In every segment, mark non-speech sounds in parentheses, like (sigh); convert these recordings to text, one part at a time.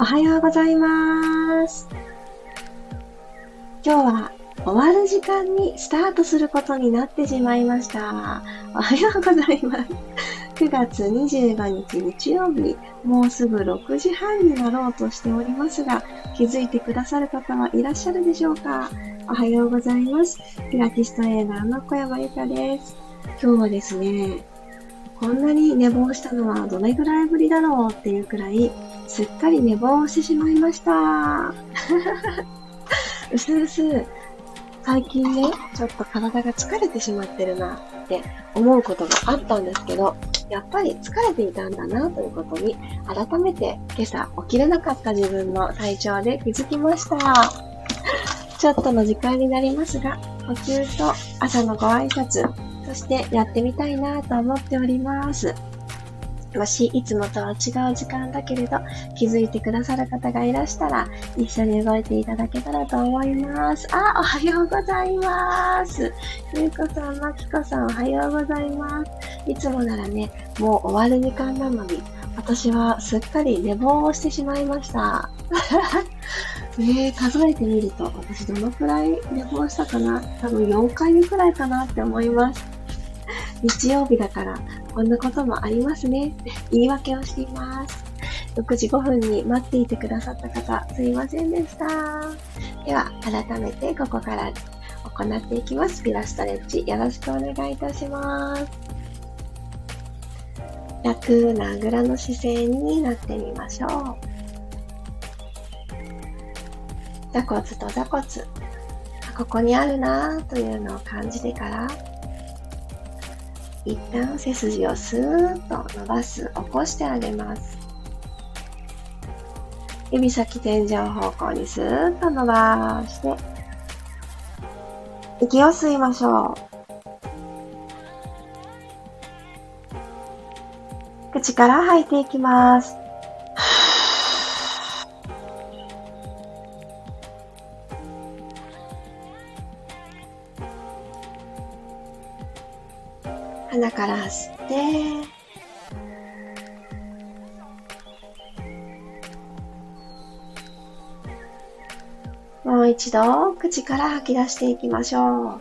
おはようございます。今日は終わる時間にスタートすることになってしまいました。おはようございます。9月25日日曜日、もうすぐ6時半になろうとしておりますが、気づいてくださる方はいらっしゃるでしょうか？おはようございます。ピラティストエーナーの小山由かです。今日はですね、こんなに寝坊したのはどれぐらいぶりだろうっていうくらい、すっかり寝坊してしまいました。(laughs) うすうす、最近ね、ちょっと体が疲れてしまってるなって思うことがあったんですけど、やっぱり疲れていたんだなということに、改めて今朝起きれなかった自分の体調で気づきました。ちょっとの時間になりますが、呼吸と朝のご挨拶、そしてやってみたいなと思っております。もし、いつもとは違う時間だけれど、気づいてくださる方がいらしたら、一緒に動いていただけたらと思います。あ、おはようございます。ゆうこさん、まきこさん、おはようございます。いつもならね、もう終わる時間なのに、私はすっかり寝坊をしてしまいました。(laughs) ね数えてみると、私どのくらい寝坊したかな？多分4回目くらいかなって思います。日曜日だから、こんなこともありますね。言い訳をしています。6時5分に待っていてくださった方、すいませんでした。では、改めてここから行っていきます。ピラストレッチ、よろしくお願いいたします。楽なあぐらの姿勢になってみましょう。座骨と座骨、ここにあるなというのを感じてから、一旦背筋をスーッと伸ばす、起こしてあげます。指先天井方向にスーッと伸ばして、息を吸いましょう。口から吐いていきます。鼻から吸って、もう一度口から吐き出していきましょう。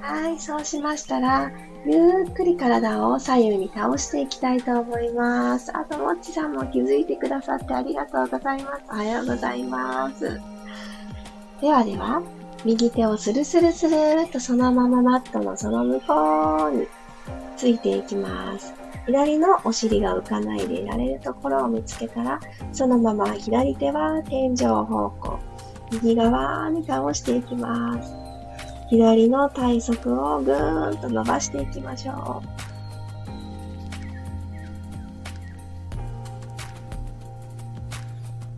はい、そうしましたら、ゆっくり体を左右に倒していきたいと思います。あと、もっちさんも気づいてくださってありがとうございます。おはようございます。ではでは、右手をスルスルスルーとそのままマットのその向こうについていきます。左のお尻が浮かないでいられるところを見つけたら、そのまま左手は天井方向、右側に倒していきます。左の体側をぐーんと伸ばしていきましょう。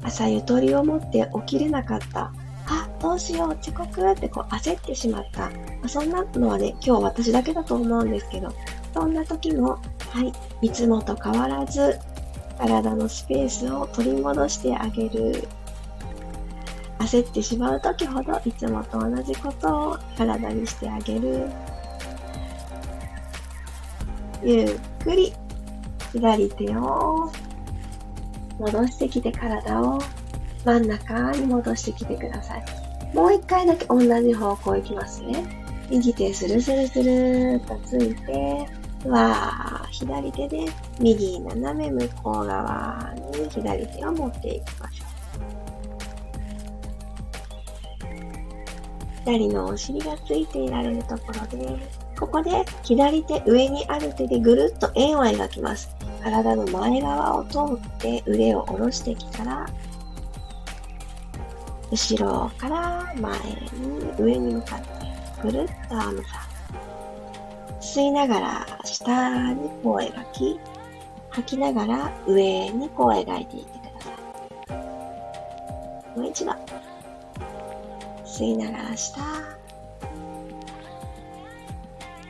朝ゆとりを持って起きれなかった。あ、どうしよう、遅刻ってこう焦ってしまった。そんなのはね、今日私だけだと思うんですけど、そんな時も、はい、いつもと変わらず、体のスペースを取り戻してあげる。焦ってしまう時ほどいつもと同じことを体にしてあげる。ゆっくり左手を戻してきて体を真ん中に戻してきてください。もう一回だけ同じ方向行きますね。右手スルスルスルーっとついて、わー、左手で右斜め向こう側に左手を持っていきましょう。左のお尻がついていられるところです、ここで左手上にある手でぐるっと円を描きます。体の前側を通って腕を下ろしてきたら、後ろから前に上に向かってぐるっとアームさ吸いながら下にこう描き、吐きながら上にこう描いていってください。もう一度。吸いながら下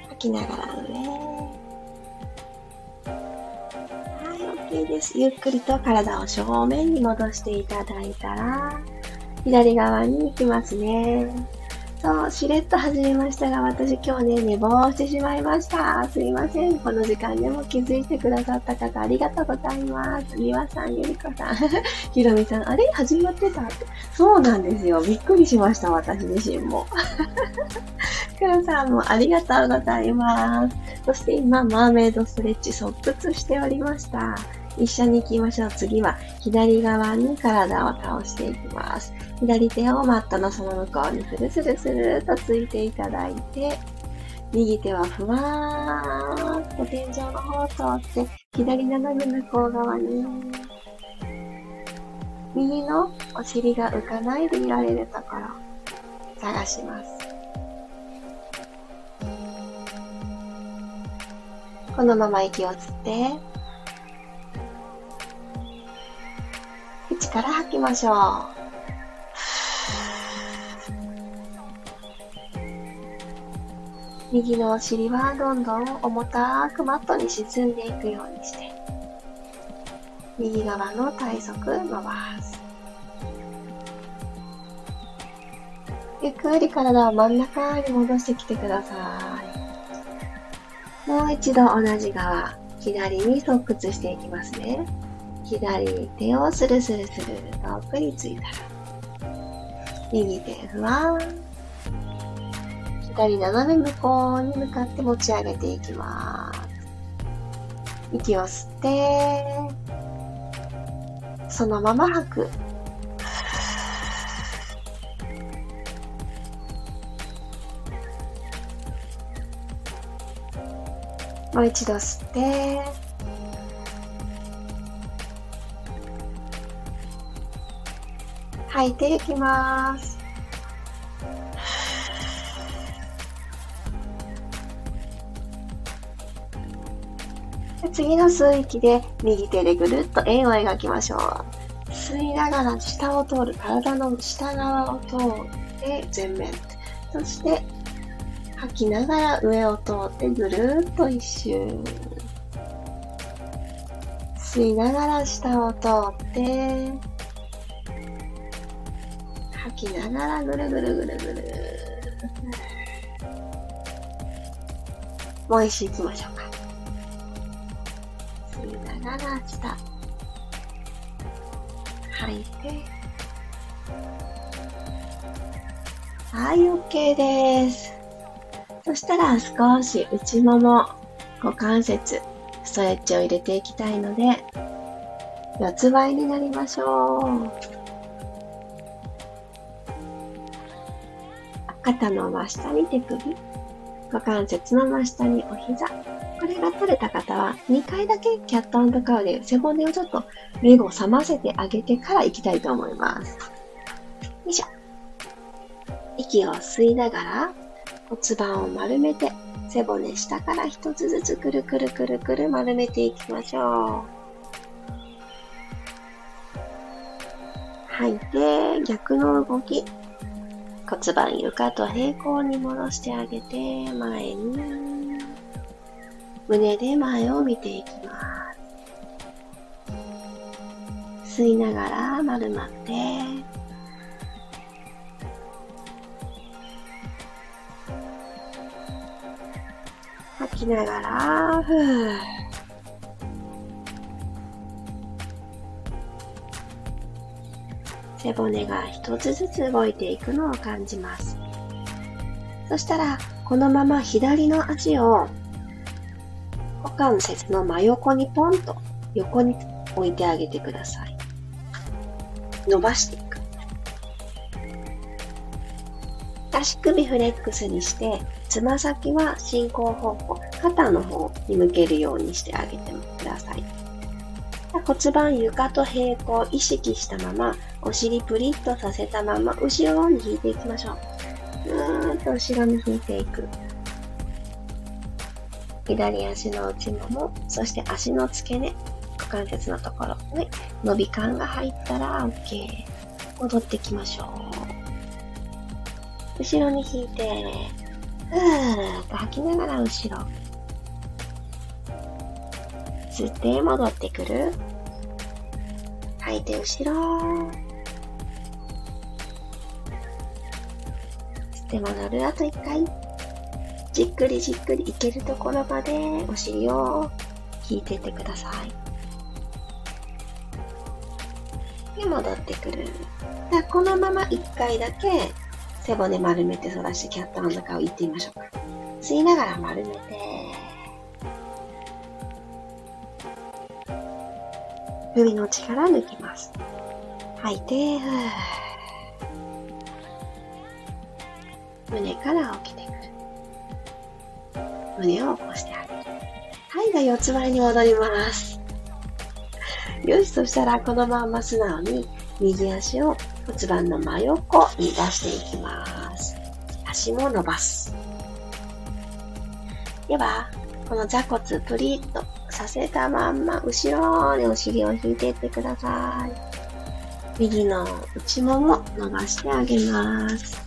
吐きながら上はい OK です。ゆっくりと体を正面に戻していただいたら左側に行きますね。そう、しれっと始めましたが、私今日ね、寝坊してしまいました。すいません。この時間でも気づいてくださった方、ありがとうございます。みわさん、ゆりこさん、(laughs) ひろみさん、あれ？始まってた？って。そうなんですよ。びっくりしました、私自身も。(laughs) くるさんもありがとうございます。そして今、マーメイドストレッチ即屈しておりました。一緒に行きましょう。次は左側に体を倒していきます。左手をマットのその向こうにスルスルスルとついていただいて、右手はふわーっと天井の方を通って、左斜め向こう側に、右のお尻が浮かないでいられるところ、探します。このまま息を吸って、口から吐きましょう。右のお尻はどんどん重たくマットに沈んでいくようにして、右側の体側伸ばす。ゆっくり体を真ん中に戻してきてください。もう一度同じ側、左に側屈していきますね。左手をスルスルスルと奥についたら、右手ふわーん。左斜め向こうに向かって持ち上げていきます。息を吸って、そのまま吐く。もう一度吸って、吐いていきます。次の吸う息で右手でぐるっと円を描きましょう。吸いながら下を通る、体の下側を通って前面。そして吐きながら上を通ってぐるっと一周。吸いながら下を通って、吐きながらぐるぐるぐるぐる。もう一周行きましょうか。吸いながら下。吐いて。はい、OK です。そしたら少し内もも、股関節、ストレッチを入れていきたいので、四つ倍になりましょう。肩の真下に手首、股関節の真下にお膝。これが取れた方は、2回だけキャットカウで背骨をちょっと目を覚ませてあげてから行きたいと思います。よいしょ。息を吸いながら骨盤を丸めて背骨下から一つずつくるくるくるくる丸めていきましょう。吐いて逆の動き。骨盤床と平行に戻してあげて、前に、胸で前を見ていきます。吸いながら丸まって、吐きながら、ふー。背骨が一つずつ動いていくのを感じます。そしたら、このまま左の足を股関節の真横にポンと横に置いてあげてください。伸ばしていく。足首フレックスにして、つま先は進行方向、肩の方に向けるようにしてあげてください。骨盤床と平行意識したまま、お尻プリッとさせたまま、後ろに引いていきましょう。うーんと後ろに引いていく。左足の内もも、そして足の付け根、股関節のところに伸び感が入ったら OK。戻ってきましょう。後ろに引いて、ふーっと吐きながら後ろ。吸って戻ってくる。吐いて後ろ。で戻る。あと一回。じっくりじっくりいけるところまでお尻を引いてってください。で、戻ってくる。でこのまま一回だけ背骨丸めて反らしてキャットの中を行ってみましょうか。吸いながら丸めて、首の力抜きます。吐いて、胸から起きてくる。胸を起こしてあげる。はい、では四つ前に戻ります。よし、そしたらこのまま素直に右足を骨盤の真横に出していきます。足も伸ばす。では、この座骨プリッとさせたまんま後ろにお尻を引いていってください。右の内もも伸ばしてあげます。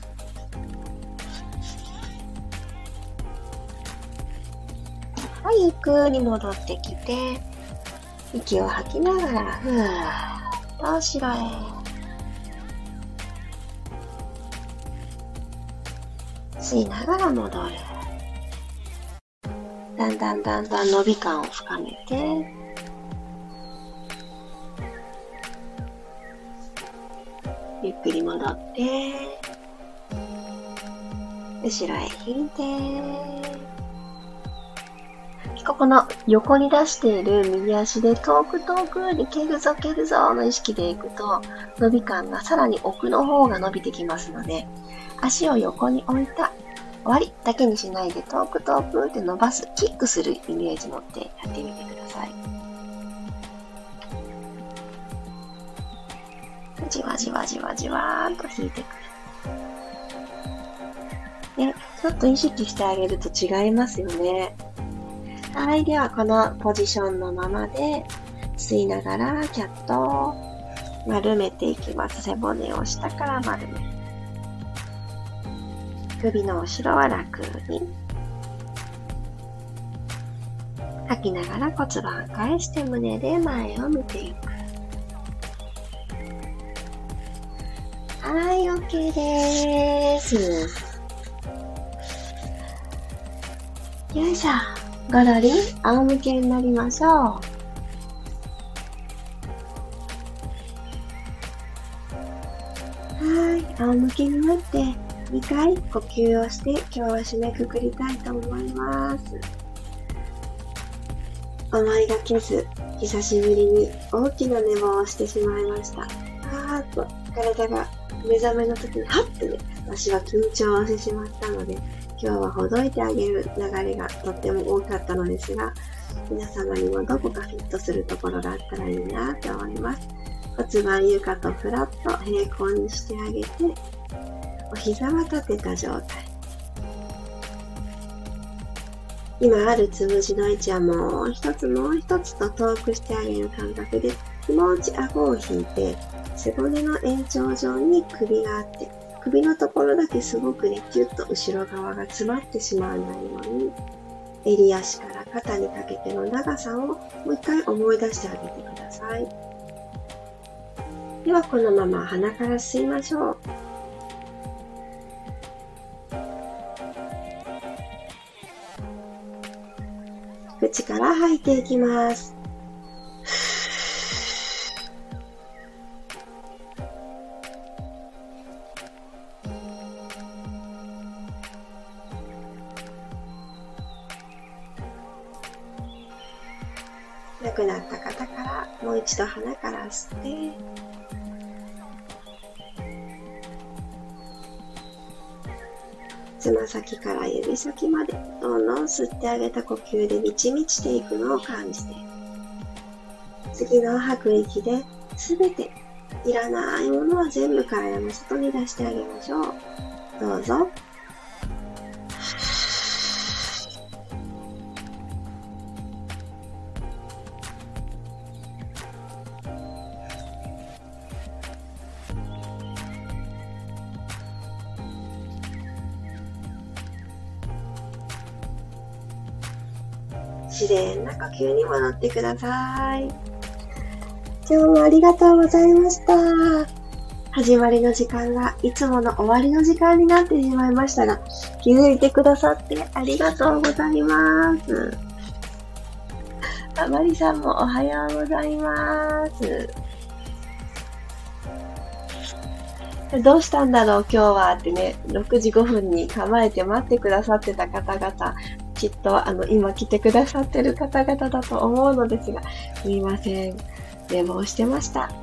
くり戻ってきて、息を吐きながら、ふーっと後ろへ。吸いながら戻る。だんだんだんだん伸び感を深めて、ゆっくり戻って、後ろへ引いて、ここの横に出している右足で遠く遠くに蹴るぞ蹴るぞの意識でいくと伸び感がさらに奥の方が伸びてきますので足を横に置いた終わりだけにしないで遠く遠くって伸ばすキックするイメージ持ってやってみてください。じわじわじわじわーっと引いてくる。ちょっと意識してあげると違いますよね。はい。では、このポジションのままで、吸いながら、キャットを丸めていきます。背骨を下から丸め首の後ろは楽に。吐きながら骨盤返して胸で前を見ていく。はい、OK です。よいしょ。ゴロリン、仰向けになりましょう。はい、仰向けになって2回呼吸をして今日は締めくくりたいと思います。思いがけず、久しぶりに大きな寝坊をしてしまいました。あーっと体が目覚めの時にハッてね、私は緊張してしまったので、今日はほどいてあげる流れがとっても多かったのですが、皆様にもどこかフィットするところがあったらいいなと思います。骨盤床とフラット平行にしてあげて、お膝は立てた状態。今あるつむじの位置はもう一つもう一つと遠くしてあげる感覚で気持ち顎を引いて背骨の延長上に首があって首のところだけすごくね、キュッと後ろ側が詰まってしまわないように、襟足から肩にかけての長さをもう一回思い出してあげてください。ではこのまま鼻から吸いましょう。口から吐いていきます。度鼻から吸って。つま先から指先までどんどん吸ってあげた呼吸で満ち満ちていくのを感じて。次の吐く息で全ていらないものは全部体の外に出してあげましょう。どうぞ。然な呼吸に戻ってください。今日もありがとうございました。始まりの時間がいつもの終わりの時間になってしまいましたが、気づいてくださってありがとうございます。あまりさんもおはようございます。どうしたんだろう今日はってね、6時5分に構えて待ってくださってた方々、きっとあの今来てくださってる方々だと思うのですが、すみません。寝坊してました。(laughs)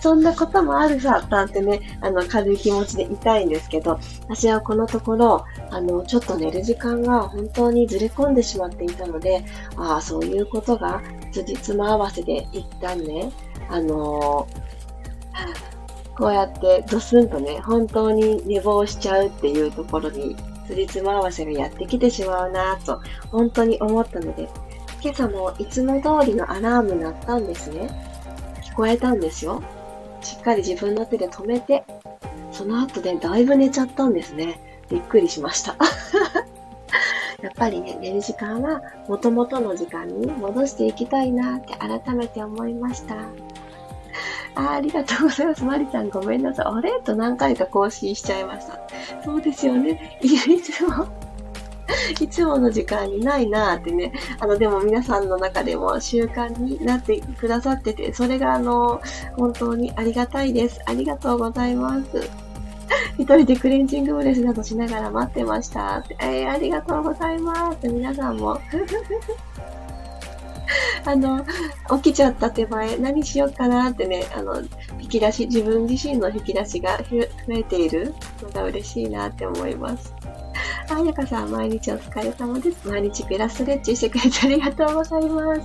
そんなこともあるさ、なんてね、あの、軽い気持ちでいたいんですけど、私はこのところ、あの、ちょっと寝る時間が本当にずれ込んでしまっていたので、ああ、そういうことが、辻褄合わせで一旦ね、あのーこうやってドスンとね、本当に寝坊しちゃうっていうところに、つりつま合わせがやってきてしまうなぁと、本当に思ったので、今朝もいつも通りのアラーム鳴ったんですね。聞こえたんですよ。しっかり自分の手で止めて、その後でだいぶ寝ちゃったんですね。びっくりしました。(laughs) やっぱりね、寝る時間は元々の時間に戻していきたいなって改めて思いました。あありがとうございます。マリさんごめんなさい。あれ？と何回か更新しちゃいました。そうですよね。いつも (laughs) いつもの時間にないなーってね。あの、でも皆さんの中でも習慣になってくださってて、それがあの、本当にありがたいです。ありがとうございます。一人でクレンジングブレスなどしながら待ってました。えー、ありがとうございます。皆さんも。あの、起きちゃった手前、何しようかなってね、あの、引き出し、自分自身の引き出しが増えているのが嬉しいなって思います。あやかさん、毎日お疲れ様です。毎日ピラストレッチしてくれてありがとうございます。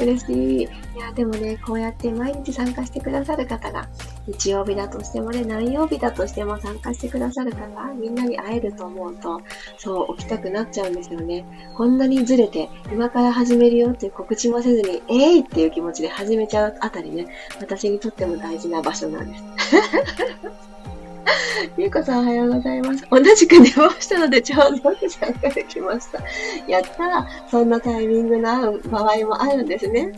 嬉しい。いや、でもね、こうやって毎日参加してくださる方が、日曜日だとしてもね、何曜日だとしても参加してくださる方、みんなに会えると思うと、そう、起きたくなっちゃうんですよね。こんなにずれて、今から始めるよっていう告知もせずに、えい、っていう気持ちで始めちゃうあたりね、私にとっても大事な場所なんです。(laughs) ゆうこさんおはようございます。同じく寝坊したのでちょうど参加できました。やったら、そんなタイミングの合う場合もあるんですね。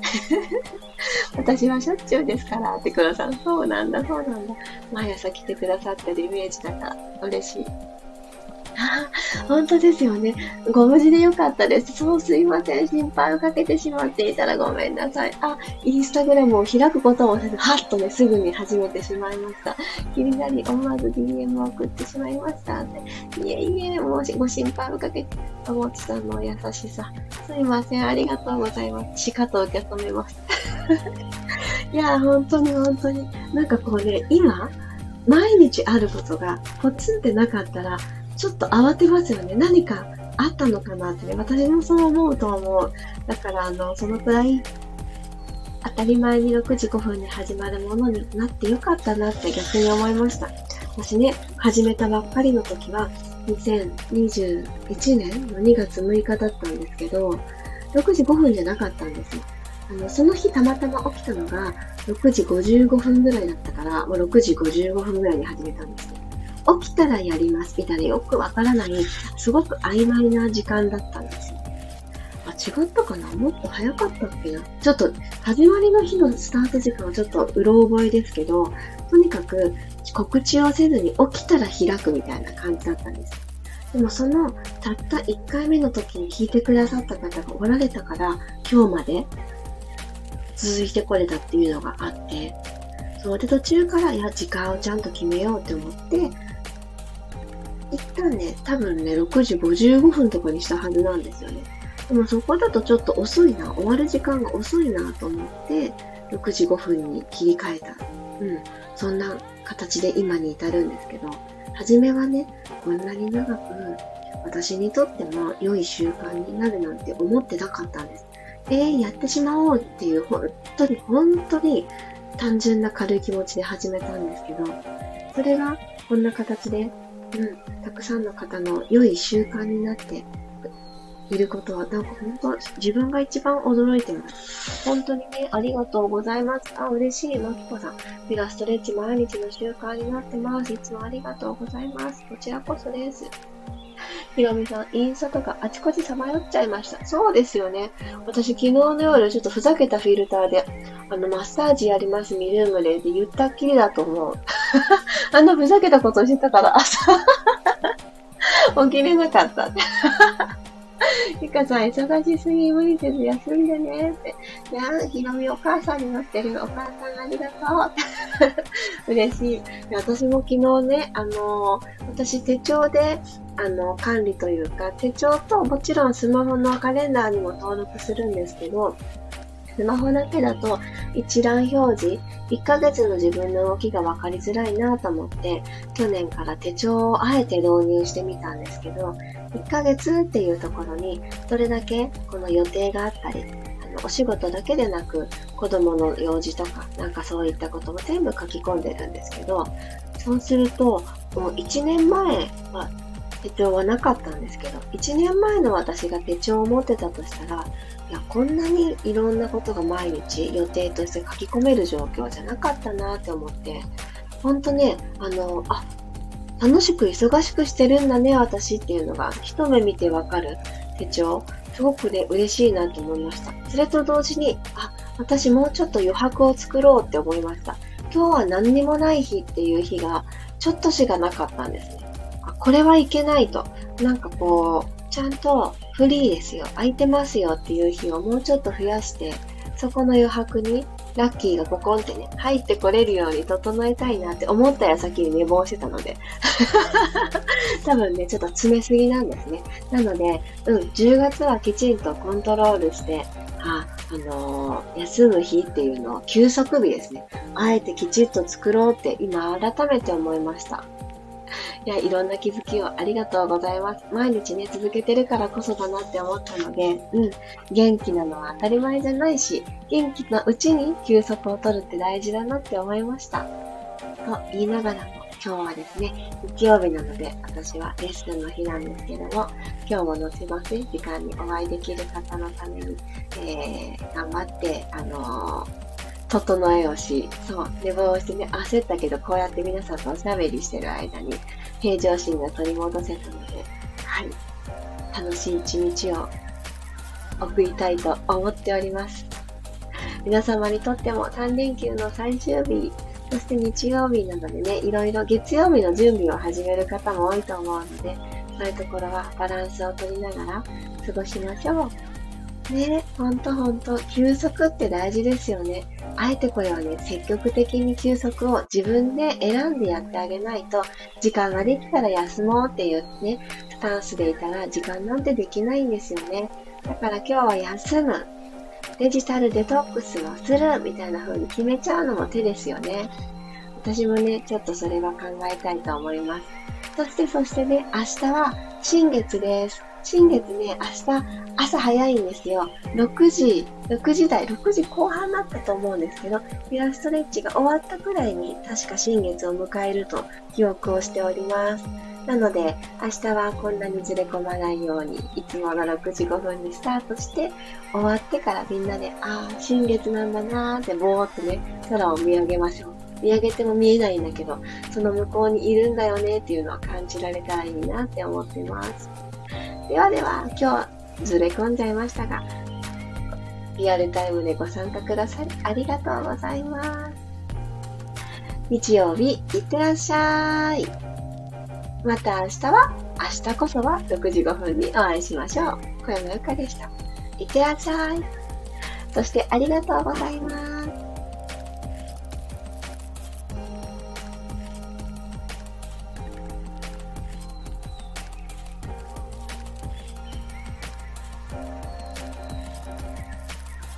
(laughs) 私はしょっちゅうですから、ってくださん。そうなんだ、そうなんだ。毎朝来てくださってるイメージだから嬉しい。(laughs) 本当ですよね。ご無事でよかったです。そうすいません。心配をかけてしまっていたらごめんなさい。あ、インスタグラムを開くこともせず、はっとね、すぐに始めてしまいました。気になり思わず DM を送ってしまいましたって。いえいえ、もしご心配をかけて、ともちさんの優しさ。すいません。ありがとうございます。しかと受け止めます。(laughs) いや、本当に本当に。なんかこうね、今、毎日あることがポツンってなかったら、ちょっと慌てますよね。何かあったのかなってね。私もそう思うと思う。だから、あの、そのくらい、当たり前に6時5分に始まるものになってよかったなって逆に思いました。私ね、始めたばっかりの時は、2021年の2月6日だったんですけど、6時5分じゃなかったんですよ。あの、その日たまたま起きたのが、6時55分ぐらいだったから、もう6時55分ぐらいに始めたんですよ。起きたらやりますみたいなよくわからない、すごく曖昧な時間だったんですよ。あ、違ったかな？もっと早かったっけな？ちょっと、始まりの日のスタート時間はちょっとうろ覚えですけど、とにかく告知をせずに起きたら開くみたいな感じだったんです。でもそのたった1回目の時に聞いてくださった方がおられたから今日まで続いてこれたっていうのがあって、そうで途中からいや時間をちゃんと決めようって思って一旦ね、多分ね、6時55分とかにしたはずなんですよね。でもそこだとちょっと遅いな、終わる時間が遅いなと思って、6時5分に切り替えた。うん。そんな形で今に至るんですけど、初めはね、こんなに長く私にとっても良い習慣になるなんて思ってなかったんです。えー、やってしまおうっていう、本当に本当に単純な軽い気持ちで始めたんですけど、それがこんな形でうん、たくさんの方の良い習慣になっていることは、なんか本当、自分が一番驚いてます。本当にね、ありがとうございます。あ、嬉しい、まきこさん。ピラストレッチ毎日の習慣になってます。いつもありがとうございます。こちらこそです。ひろみさん、インスタとかあちこちさまよっちゃいました。そうですよね。私昨日の夜ちょっとふざけたフィルターで、あの、マッサージやります、ミルームでって言ったっきりだと思う。(laughs) あんなふざけたことしてたから朝 (laughs) 起きれなかった。(laughs) (laughs) ゆかさん、忙しすぎ無理せず休んでねって。ねひろみお母さんになってる。お母さんありがとう。(laughs) 嬉しい。私も昨日ね、あのー、私手帳で、あの、管理というか、手帳ともちろんスマホのカレンダーにも登録するんですけど、スマホだけだと一覧表示、1ヶ月の自分の動きが分かりづらいなと思って、去年から手帳をあえて導入してみたんですけど、1ヶ月っていうところに、どれだけこの予定があったり、あのお仕事だけでなく、子供の用事とか、なんかそういったことも全部書き込んでるんですけど、そうすると、もう1年前は手帳はなかったんですけど、1年前の私が手帳を持ってたとしたら、いや、こんなにいろんなことが毎日予定として書き込める状況じゃなかったなって思って、ほんとね、あの、あ、楽しく忙しくしてるんだね、私っていうのが一目見てわかる手帳、すごくね、嬉しいなと思いました。それと同時に、あ、私もうちょっと余白を作ろうって思いました。今日は何にもない日っていう日が、ちょっとしかなかったんですね。あ、これはいけないと。なんかこう、ちゃんとフリーですよ、空いてますよっていう日をもうちょっと増やして、そこの余白にラッキーがポコンってね、入ってこれるように整えたいなって思った矢先に寝坊してたので。(laughs) 多分ね、ちょっと詰めすぎなんですね。なので、うん、10月はきちんとコントロールして、あ、あのー、休む日っていうのを休息日ですね。あえてきちっと作ろうって今改めて思いました。(laughs) いや、いろんな気づきをありがとうございます。毎日ね、続けてるからこそだなって思ったので、うん、元気なのは当たり前じゃないし、元気なうちに休息を取るって大事だなって思いました。と言いながらも、今日はですね、日曜日なので、私はレッスンの日なんですけども、今日も後々時間にお会いできる方のために、えー、頑張って、あのー整えをし、そう、寝坊してね、焦ったけど、こうやって皆さんとおしゃべりしてる間に、平常心が取り戻せたので、はい、楽しい一日を送りたいと思っております。皆様にとっても3連休の最終日、そして日曜日なのでね、いろいろ月曜日の準備を始める方も多いと思うので、そういうところはバランスを取りながら過ごしましょう。ねほんとほんと、休息って大事ですよね。あえてこれはね、積極的に休息を自分で選んでやってあげないと、時間ができたら休もうっていうね、スタンスでいたら時間なんてできないんですよね。だから今日は休む。デジタルデトックスをするみたいな風に決めちゃうのも手ですよね。私もね、ちょっとそれは考えたいと思います。そしてそしてね、明日は新月です。新月ね、明日朝早いんですよ。6時、6時台、6時後半だったと思うんですけど、ピラストレッチが終わったくらいに確か新月を迎えると記憶をしております。なので、明日はこんなにずれ込まないように、いつもの6時5分にスタートして、終わってからみんなで、ああ、新月なんだなーってぼーっとね、空を見上げましょう。見上げても見えないんだけど、その向こうにいるんだよねっていうのを感じられたらいいなって思ってます。ではでは、今日ずれ込んじゃいましたが、リアルタイムでご参加くださりありがとうございます。日曜日、いってらっしゃい。また明日は、明日こそは6時5分にお会いしましょう。小山由かでした。いってらっしゃい。そしてありがとうございます。